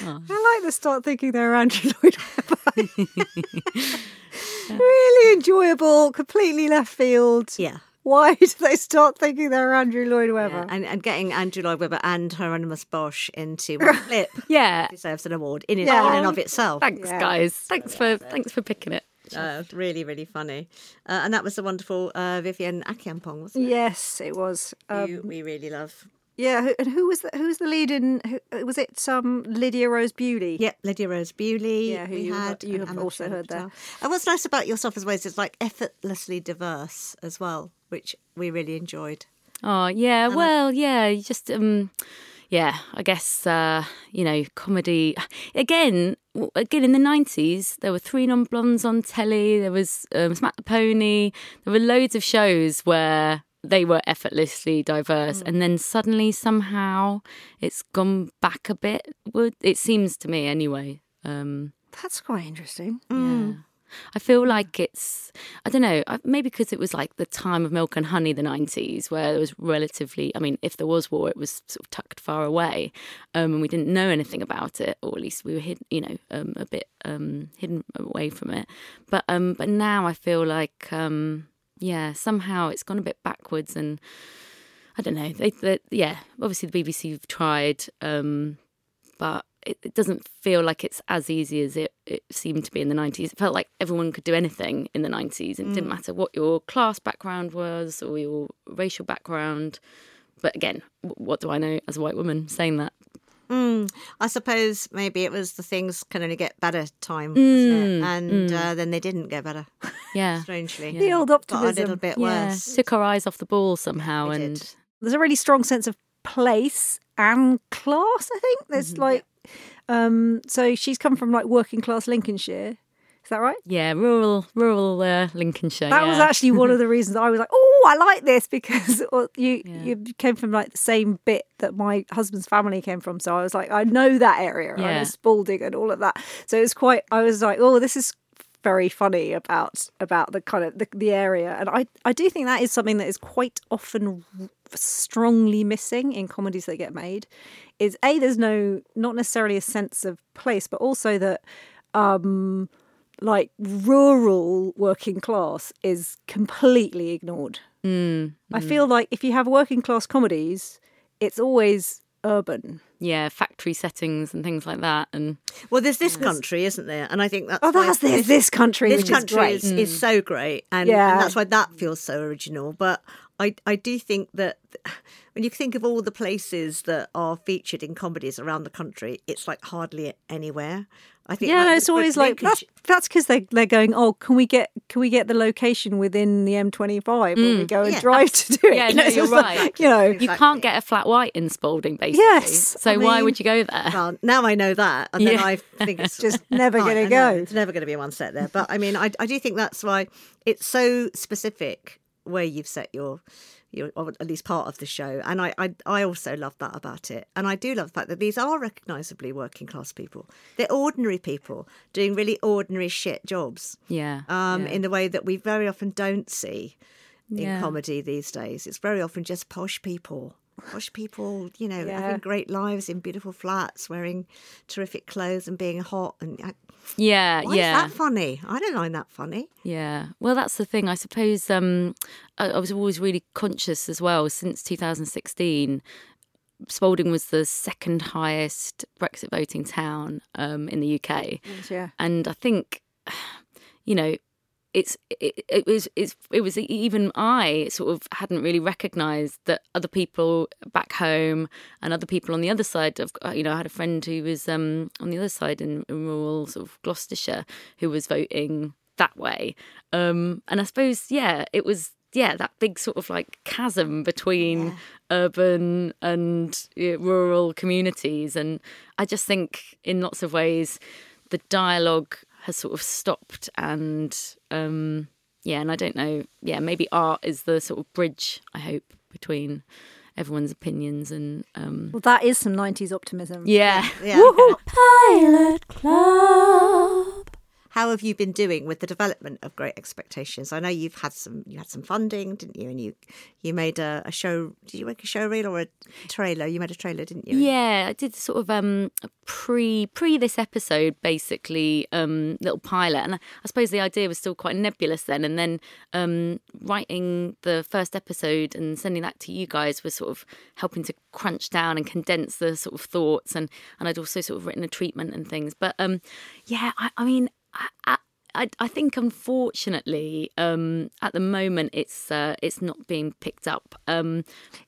[SPEAKER 3] I like to start thinking they're Andrew Lloyd Webber. <laughs> really enjoyable, completely left field.
[SPEAKER 2] Yeah.
[SPEAKER 3] Why <laughs> do they start thinking they're Andrew Lloyd Webber?
[SPEAKER 2] Yeah, and, and getting Andrew Lloyd Webber and Hieronymus Bosch into one <laughs> clip
[SPEAKER 4] Yeah.
[SPEAKER 2] deserves an award in,
[SPEAKER 3] Yeah.
[SPEAKER 2] in and of itself.
[SPEAKER 4] Thanks,
[SPEAKER 3] Yeah.
[SPEAKER 4] guys. Thanks for thanks for picking it.
[SPEAKER 2] Uh, really, really funny. Uh, and that was the wonderful uh, Vivienne Acheampong, wasn't it?
[SPEAKER 3] Yes, it was. Um,
[SPEAKER 2] Who we really love.
[SPEAKER 3] yeah, who, and who was the, who was the lead in? Who, was it um, Lydia Rose Bewley?
[SPEAKER 2] Yep, Lydia Rose Bewley.
[SPEAKER 3] Yeah, who
[SPEAKER 2] we
[SPEAKER 3] you have-
[SPEAKER 2] had.
[SPEAKER 3] you have also heard that.
[SPEAKER 2] And what's nice about yourself as well is it's like effortlessly diverse as well, which we really enjoyed.
[SPEAKER 4] Oh yeah, well yeah, you just um yeah, I guess uh, you know, comedy again. Again, in the nineties, there were three non blondes on telly. There was um, Smack the Pony. There were loads of shows where they were effortlessly diverse, and then suddenly somehow it's gone back a bit. Would it seems to me anyway? Um,
[SPEAKER 3] That's quite interesting.
[SPEAKER 4] yeah. I feel like it's, I don't know, maybe because it was like the time of milk and honey, the 90s, where there was relatively, I mean, if there was war, it was sort of tucked far away um, and we didn't know anything about it, or at least we were hidden, you know, um, a bit um, hidden away from it. But um, but now I feel like, um, yeah, somehow it's gone a bit backwards and I don't know. They, they, yeah, obviously the BBC have tried, um, but it, it doesn't feel like it's as easy as it, it seemed to be in the 90s. It felt like everyone could do anything in the 90s. It didn't matter what your class background was or your racial background. But again, w- what do I know as a white woman saying that?
[SPEAKER 2] Mm, I suppose maybe it was the things can only get better time, wasn't it? and Uh, then they didn't get better. <laughs>
[SPEAKER 4] Yeah.
[SPEAKER 2] Strangely,
[SPEAKER 3] The old
[SPEAKER 2] got a little bit
[SPEAKER 4] Yeah.
[SPEAKER 2] worse.
[SPEAKER 4] Took our eyes off the ball somehow.
[SPEAKER 2] They
[SPEAKER 4] and
[SPEAKER 2] did.
[SPEAKER 3] There's a really strong sense of place and class. I think there's
[SPEAKER 2] Mm-hmm.
[SPEAKER 3] like, um, so she's come from like working class Lincolnshire. Is that right?
[SPEAKER 4] yeah, rural, rural uh, Lincolnshire.
[SPEAKER 3] That was actually one of the <laughs> reasons I was like, "Oh, I like this," <laughs> because you
[SPEAKER 4] Yeah.
[SPEAKER 3] you came from like the same bit that my husband's family came from. So I was like, I know that area. I
[SPEAKER 4] Yeah.
[SPEAKER 3] know Spalding and all of that. So it's quite. I was like, "Oh, this is very funny about about the kind of the, the area," and I I do think that is something that is quite often strongly missing in comedies that get made. Is a there's no not necessarily a sense of place, but also that. um like rural working class is completely ignored.
[SPEAKER 4] Mm,
[SPEAKER 3] I feel like if you have working class comedies, it's always urban.
[SPEAKER 4] Yeah, factory settings and things like that. And
[SPEAKER 2] Well, there's this country, isn't there? And I think that's
[SPEAKER 3] Oh, that's this this country,
[SPEAKER 2] this country
[SPEAKER 3] is great.
[SPEAKER 2] is, is so great, and,
[SPEAKER 3] Yeah.
[SPEAKER 2] and that's why that feels so original. But I I do think that when you think of all the places that are featured in comedies around the country, it's like hardly anywhere. I think
[SPEAKER 3] yeah,
[SPEAKER 2] that-
[SPEAKER 3] no, it's always like that's
[SPEAKER 2] Lincolnshire-
[SPEAKER 3] that's because they they're going. Oh, can we get can we get the location within the M25 when we mm. go and
[SPEAKER 2] Yeah.
[SPEAKER 3] drive to do it?
[SPEAKER 4] Yeah,
[SPEAKER 3] you <laughs> know,
[SPEAKER 4] no, you're
[SPEAKER 3] just like,
[SPEAKER 4] right.
[SPEAKER 3] You know,
[SPEAKER 4] you can't get a flat white in Spalding, basically.
[SPEAKER 3] Yes,
[SPEAKER 4] So
[SPEAKER 3] I
[SPEAKER 4] why would you go there?
[SPEAKER 2] Well, now I know that, and then
[SPEAKER 4] Yeah.
[SPEAKER 2] I think it's <laughs>
[SPEAKER 3] Just never gonna go.
[SPEAKER 2] It's never going to be one set there. But I mean, I, I do think that's why it's so specific where you've set your, your or at least part of the show. And I, I, I also love that about it. And I do love the fact that these are recognisably working class people. They're ordinary people doing really ordinary shit jobs.
[SPEAKER 4] Yeah.
[SPEAKER 2] Um,
[SPEAKER 4] yeah.
[SPEAKER 2] in the way that we very often don't see in
[SPEAKER 4] Yeah.
[SPEAKER 2] comedy these days. It's very often just posh people. Posh people, you know,
[SPEAKER 3] Yeah.
[SPEAKER 2] having great lives in beautiful flats, wearing terrific clothes and being hot. And I-
[SPEAKER 4] yeah,
[SPEAKER 2] why
[SPEAKER 4] yeah.
[SPEAKER 2] is that funny? I don't find that funny.
[SPEAKER 4] Yeah. Well, that's the thing. I suppose um, I, I was always really conscious as well since 2016. Spalding was the second highest Brexit voting town um, in the UK.
[SPEAKER 3] yeah.
[SPEAKER 4] and I think, <sighs> you know, it's it, it was it's, it was even I sort of hadn't really recognised that other people back home and other people on the other side of you know I had a friend who was um, on the other side in, in rural sort of Gloucestershire who was voting that way, um, and I suppose yeah it was yeah that big sort of like chasm between urban and uh, rural communities. And I just think in lots of ways the dialogue has sort of stopped and um yeah and i don't know yeah maybe art is the sort of bridge i hope between everyone's opinions and um,
[SPEAKER 3] Well, that is some 90s optimism.
[SPEAKER 4] yeah.
[SPEAKER 2] Yeah.
[SPEAKER 1] Pilot Club.
[SPEAKER 2] How have you been doing with the development of Great Expectations? I know you've had some you had some funding, didn't you? And you you made a, a show. Did you make a show reel or a trailer? You made a trailer, didn't you?
[SPEAKER 4] Yeah, I did sort of um pre pre this episode basically um little pilot, and I, suppose the idea was still quite nebulous then. And then um writing the first episode and sending that to you guys was sort of helping to crunch down and condense the sort of thoughts, and and I'd also sort of written a treatment and things. But um yeah, I, I mean. I, I, I think unfortunately, um, at the moment, it's uh, it's not being picked up. Um,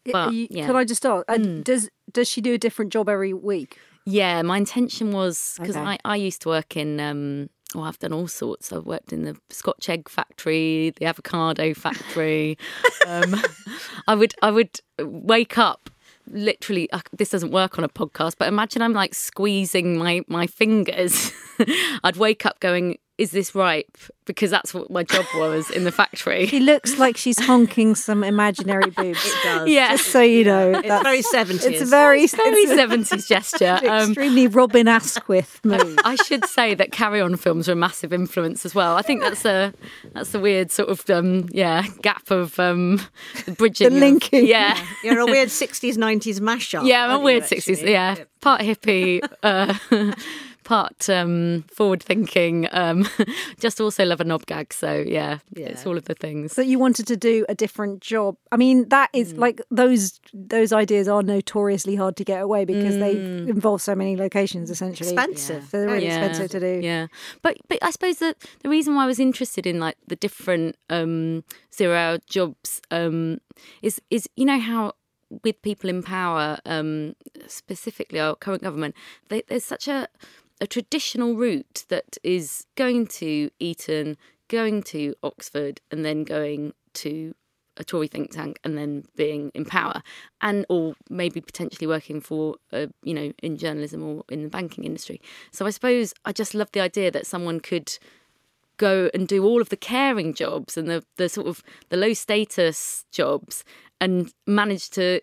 [SPEAKER 3] I-
[SPEAKER 4] but
[SPEAKER 3] you-
[SPEAKER 4] yeah.
[SPEAKER 3] Could I just ask? uh, Does does she do a different job every week?
[SPEAKER 4] Yeah, my intention was because
[SPEAKER 3] Okay.
[SPEAKER 4] I, I used to work in, um, well, I've done all sorts. I've worked in the Scotch egg factory, the avocado factory. <laughs> um, <laughs> I would I would wake up literally. Uh, this doesn't work on a podcast, but imagine I'm like squeezing my my fingers. <laughs> I'd wake up going, "Is this ripe?" Because that's what my job was in the factory.
[SPEAKER 3] She looks like she's honking some imaginary boobs.
[SPEAKER 2] It does.
[SPEAKER 4] Yeah.
[SPEAKER 3] Just so you know,
[SPEAKER 2] It's
[SPEAKER 3] that's
[SPEAKER 2] very seventies.
[SPEAKER 3] it's a very,
[SPEAKER 4] Very
[SPEAKER 3] it's
[SPEAKER 4] seventies gesture. <laughs> Um,
[SPEAKER 3] extremely Robin Asquith move.
[SPEAKER 4] I should say that Carry On films are a massive influence as well. I think that's a that's a weird sort of um, yeah gap of um, bridging.
[SPEAKER 3] The
[SPEAKER 4] of-
[SPEAKER 3] linking.
[SPEAKER 4] yeah.
[SPEAKER 2] You're a weird sixties, nineties mashup.
[SPEAKER 4] Yeah, I'm a
[SPEAKER 2] aren't you,
[SPEAKER 4] weird sixties.
[SPEAKER 2] actually?
[SPEAKER 4] Yeah, part hippie, uh, part um, forward thinking. Um, <laughs> just also love a knob gag. So yeah, it's all of the things.
[SPEAKER 3] that you wanted to do a different job. I mean, that is
[SPEAKER 4] Mm.
[SPEAKER 3] like those those ideas are notoriously hard to get away because they
[SPEAKER 4] Mm.
[SPEAKER 3] involve so many locations. Essentially,
[SPEAKER 2] Expensive.
[SPEAKER 3] So they're really
[SPEAKER 4] Yeah.
[SPEAKER 3] expensive to do.
[SPEAKER 4] Yeah, but but I suppose that the reason why I was interested in like the different um, zero hour jobs um, is is you know how with people in power, um, specifically our current government, they, there's such a a traditional route that is going to Eton, going to Oxford, and then going to a Tory think tank and then being in power, and or maybe potentially working for, uh, you know, in journalism or in the banking industry. So I suppose I just love the idea that someone could go and do all of the caring jobs and the the sort of the low status jobs and manage to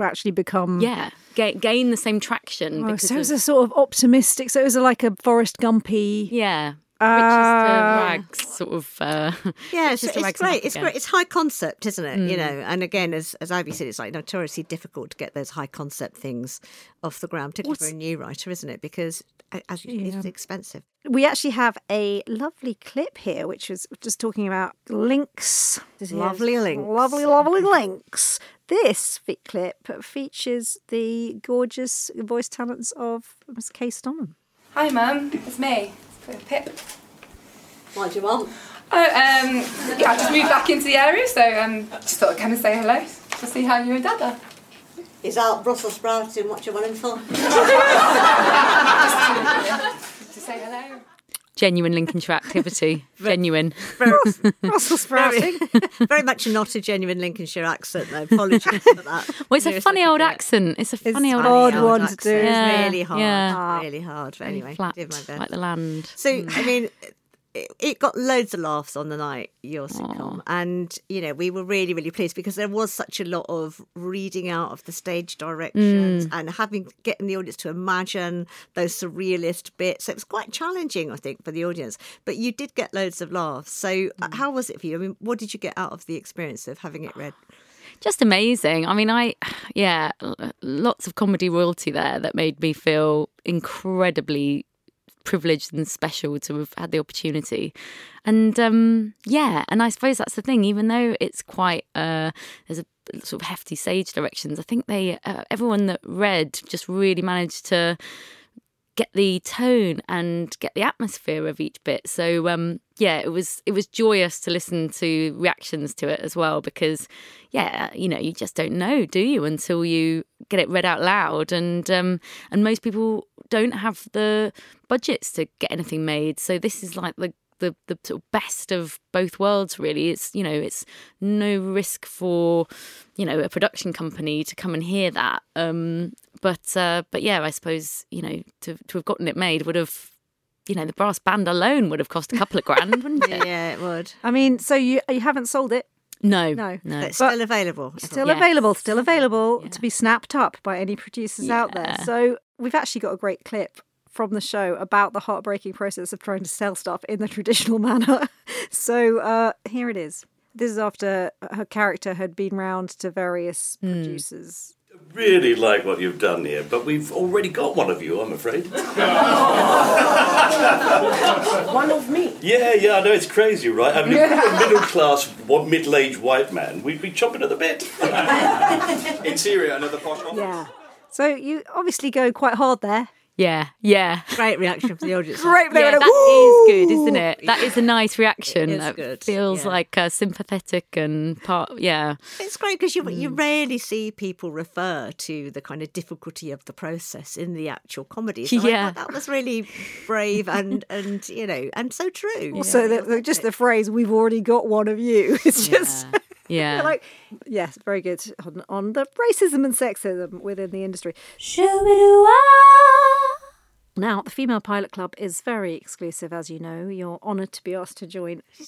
[SPEAKER 3] Actually, become
[SPEAKER 4] yeah gain, gain the same traction.
[SPEAKER 3] Oh,
[SPEAKER 4] because
[SPEAKER 3] so it was a sort of optimistic. So it was like a Forrest Gumpy.
[SPEAKER 4] yeah.
[SPEAKER 3] Ah.
[SPEAKER 4] Riches to rags, sort of. Uh, <laughs>
[SPEAKER 2] Yeah, it's, it's great. It's
[SPEAKER 4] again.
[SPEAKER 2] great. It's high concept, isn't it? You
[SPEAKER 4] Mm.
[SPEAKER 2] know, and again, as as Ivy said, it's like notoriously difficult to get those high concept things off the ground, particularly for a new writer, isn't it? Because as you, it's expensive.
[SPEAKER 3] We actually have a lovely clip here, which was just talking about links.
[SPEAKER 2] Lovely links.
[SPEAKER 3] Lovely, lovely links. This fit clip features the gorgeous voice talents of Miss Kay Stonham.
[SPEAKER 9] Hi, Mum. It's me. Pip.
[SPEAKER 2] What do you want?
[SPEAKER 9] Oh, um, yeah, I just moved back into the area, so um, just thought I'd come and say hello to see how you and Dad are.
[SPEAKER 2] Is that Brussels sprouts and what you want him for? <laughs>
[SPEAKER 9] To say hello.
[SPEAKER 4] Genuine Lincolnshire activity. <laughs> genuine.
[SPEAKER 3] Brussels <laughs> sprouting.
[SPEAKER 2] Very much not a genuine Lincolnshire accent, though. Apologies for that. <laughs>
[SPEAKER 4] Well, it's a funny old accent. It's a
[SPEAKER 3] It's
[SPEAKER 4] funny old
[SPEAKER 3] odd
[SPEAKER 4] accent.
[SPEAKER 3] one to
[SPEAKER 2] accent.
[SPEAKER 3] do.
[SPEAKER 2] It's really hard.
[SPEAKER 4] yeah.
[SPEAKER 2] Really hard. But anyway,
[SPEAKER 4] Flat,
[SPEAKER 2] did my best.
[SPEAKER 4] like the land.
[SPEAKER 2] So, I mm. mean, it, got loads of laughs on the night, your sitcom. And, you know, we were really, really pleased because there was such a lot of reading out of the stage directions
[SPEAKER 4] Mm.
[SPEAKER 2] and having, getting the audience to imagine those surrealist bits. So it was quite challenging, I think, for the audience. But you did get loads of laughs. So,
[SPEAKER 4] Mm.
[SPEAKER 2] uh, how was it for you? I mean, what did you get out of the experience of having it read?
[SPEAKER 4] just amazing. I mean, I, yeah, lots of comedy royalty there that made me feel incredibly privileged and special to have had the opportunity. And um, yeah, and I suppose that's the thing, even though it's quite, uh, there's a sort of hefty sage directions, I think they, uh, everyone that read just really managed to get the tone and get the atmosphere of each bit. So um, yeah, it was it was joyous to listen to reactions to it as well because yeah, you know, you just don't know, do you, until you get it read out loud, and um, and most people don't have the budgets to get anything made. So this is like the the, the sort of best of both worlds really it's you know it's no risk for you know a production company to come and hear that um but uh but yeah i suppose you know to to have gotten it made would have you know the brass band alone would have cost a couple of grand <laughs> wouldn't it
[SPEAKER 2] Yeah, it would.
[SPEAKER 3] I mean, so you you haven't sold it.
[SPEAKER 4] No,
[SPEAKER 3] No.
[SPEAKER 4] no.
[SPEAKER 2] It's
[SPEAKER 3] But-
[SPEAKER 2] still available.
[SPEAKER 3] Still
[SPEAKER 4] Yes.
[SPEAKER 3] available, still available
[SPEAKER 4] Yeah.
[SPEAKER 3] to be snapped up by any producers out there. So we've actually got a great clip from the show about the heartbreaking process of trying to sell stuff in the traditional <laughs> manner. so uh, here it is. This is after her character had been round to various
[SPEAKER 4] Hmm.
[SPEAKER 3] producers.
[SPEAKER 10] Really like what you've done here, but we've already got one of you, I'm afraid. <laughs>
[SPEAKER 8] One of me.
[SPEAKER 10] Yeah, yeah, I know it's crazy, right? I mean, if we were a middle class, middle aged white man, we'd be chomping at the bit. <laughs>
[SPEAKER 5] Interior, another posh office.
[SPEAKER 3] Yeah. So you obviously go quite hard there.
[SPEAKER 4] Yeah, yeah.
[SPEAKER 2] Great reaction from the audience. <laughs>
[SPEAKER 3] Great. They
[SPEAKER 4] Yeah,
[SPEAKER 3] went,
[SPEAKER 4] that
[SPEAKER 3] "Woo!"
[SPEAKER 4] is good, isn't it? That is a nice reaction.
[SPEAKER 2] It is
[SPEAKER 4] that
[SPEAKER 2] good,
[SPEAKER 4] feels
[SPEAKER 2] yeah.
[SPEAKER 4] like uh, sympathetic and part. Yeah,
[SPEAKER 2] It's great because you
[SPEAKER 3] Mm.
[SPEAKER 2] you rarely see people refer to the kind of difficulty of the process in the actual comedy. So
[SPEAKER 4] Yeah.
[SPEAKER 2] thought that was really brave and <laughs> and you know and so true.
[SPEAKER 3] Also, the, the- just the phrase "We've already got one of you." <laughs> It's just
[SPEAKER 4] yeah. <laughs>
[SPEAKER 3] Like, yes, very good on, on the racism and sexism within the industry. Now, the Female Pilot Club is very exclusive, as you know. You're honoured to be asked to join. <laughs>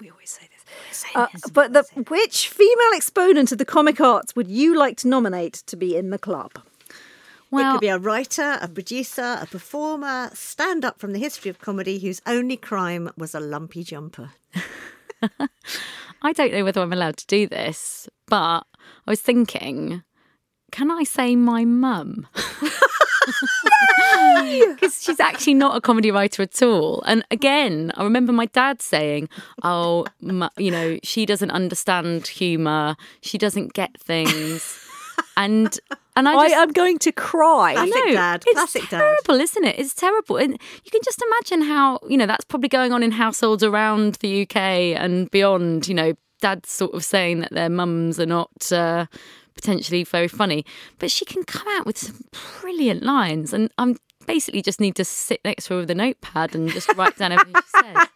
[SPEAKER 3] We always say this. Uh, but the, which female exponent of the comic arts would you like to nominate to be in the club?
[SPEAKER 4] Well, it
[SPEAKER 2] could be a writer, a producer, a performer, stand up from the history of comedy whose only crime was a lumpy jumper. <laughs>
[SPEAKER 4] I don't know whether I'm allowed to do this, but I was thinking, can I say my mum? Because <laughs> she's actually not a comedy writer at all. And again, I remember my dad saying, "Oh, mu- you know, she doesn't understand humour. She doesn't get things." And and I
[SPEAKER 3] I
[SPEAKER 4] just,
[SPEAKER 3] am going to cry.
[SPEAKER 2] Classic
[SPEAKER 4] know,
[SPEAKER 2] dad,
[SPEAKER 4] It's
[SPEAKER 2] classic dad.
[SPEAKER 4] terrible, isn't it? It's terrible, and you can just imagine how you know that's probably going on in households around the UK and beyond. You know, dads sort of saying that their mums are not uh, potentially very funny, but she can come out with some brilliant lines, and I'm basically just need to sit next to her with a notepad and just write down everything she says.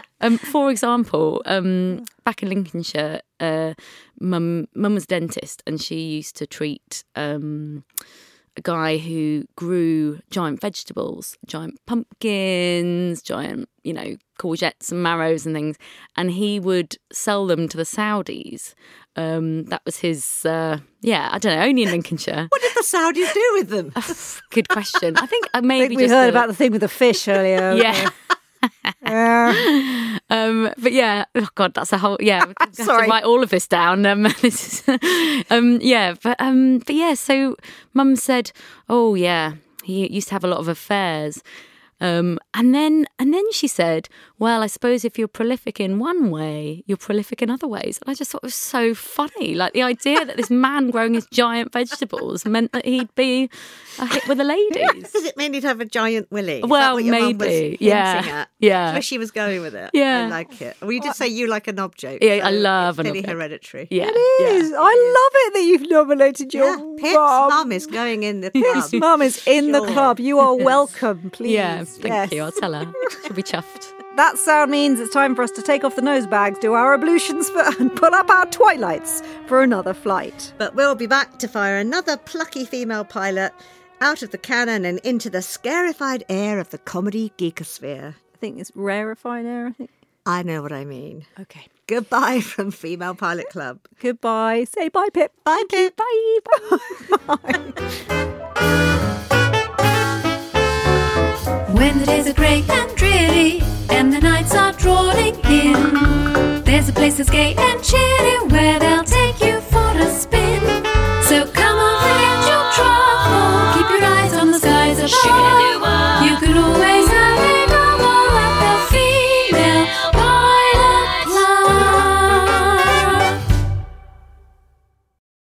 [SPEAKER 4] <laughs> Um, for example, um, back in Lincolnshire, uh, mum mum was a dentist, and she used to treat um, a guy who grew giant vegetables, giant pumpkins, giant you know courgettes and marrows and things, and he would sell them to the Saudis. Um, that was his, uh, yeah, I don't know, only in Lincolnshire.
[SPEAKER 2] What did the Saudis do with them? <laughs>
[SPEAKER 4] Good question. I think uh,
[SPEAKER 3] I
[SPEAKER 4] maybe
[SPEAKER 3] think we
[SPEAKER 4] just
[SPEAKER 3] heard
[SPEAKER 4] a-
[SPEAKER 3] about the thing with the fish earlier. <laughs>
[SPEAKER 4] yeah.
[SPEAKER 3] Yeah. <laughs>
[SPEAKER 4] Um, but yeah, oh god, that's a whole yeah. <laughs> Have to
[SPEAKER 3] Sorry.
[SPEAKER 4] write all of this down. Um, <laughs> this is, um, yeah, but um, but yeah. So, Mum said, "Oh yeah, he used to have a lot of affairs." Um, and then and then she said, "Well, I suppose if you're prolific in one way, you're prolific in other ways." And I just thought it was so funny, like the idea that this man growing his giant vegetables meant that he'd be a hit with the <laughs> ladies.
[SPEAKER 2] Does it mean he'd have a giant willy? Is
[SPEAKER 4] Well,
[SPEAKER 2] what your mum was
[SPEAKER 4] maybe. Yeah. Yeah.
[SPEAKER 2] Where she was going with it.
[SPEAKER 4] Yeah.
[SPEAKER 2] I like it. Well, you did say you like an object.
[SPEAKER 4] Yeah, I love an object.
[SPEAKER 2] hereditary.
[SPEAKER 4] Yeah,
[SPEAKER 3] It is. I love it that you've nominated your
[SPEAKER 2] Yeah, Pip's
[SPEAKER 3] mum.
[SPEAKER 2] is going in the <laughs>
[SPEAKER 3] Pip's
[SPEAKER 2] club.
[SPEAKER 3] mum is in the club. You are <laughs> welcome, please.
[SPEAKER 4] yeah. Thank
[SPEAKER 3] Yes.
[SPEAKER 4] you. I'll tell her. She'll be chuffed. <laughs>
[SPEAKER 3] That sound means it's time for us to take off the nose bags, do our ablutions, for, and pull up our twilights for another flight.
[SPEAKER 2] But we'll be back to fire another plucky female pilot out of the cannon and into the scarified air of the comedy geekosphere.
[SPEAKER 3] I think it's rarefied air. I think.
[SPEAKER 2] I know what I mean.
[SPEAKER 3] Okay.
[SPEAKER 2] Goodbye from Female Pilot Club.
[SPEAKER 3] Goodbye. Say bye, Pip.
[SPEAKER 2] Bye, Pip.
[SPEAKER 3] Bye. <laughs> Bye. bye. <laughs>
[SPEAKER 1] When the days are grey and dreary and the nights are drawing in, there's a place that's gay and cheery where they'll take you for a spin. So come on, forget your trouble, keep your eyes on the skies above.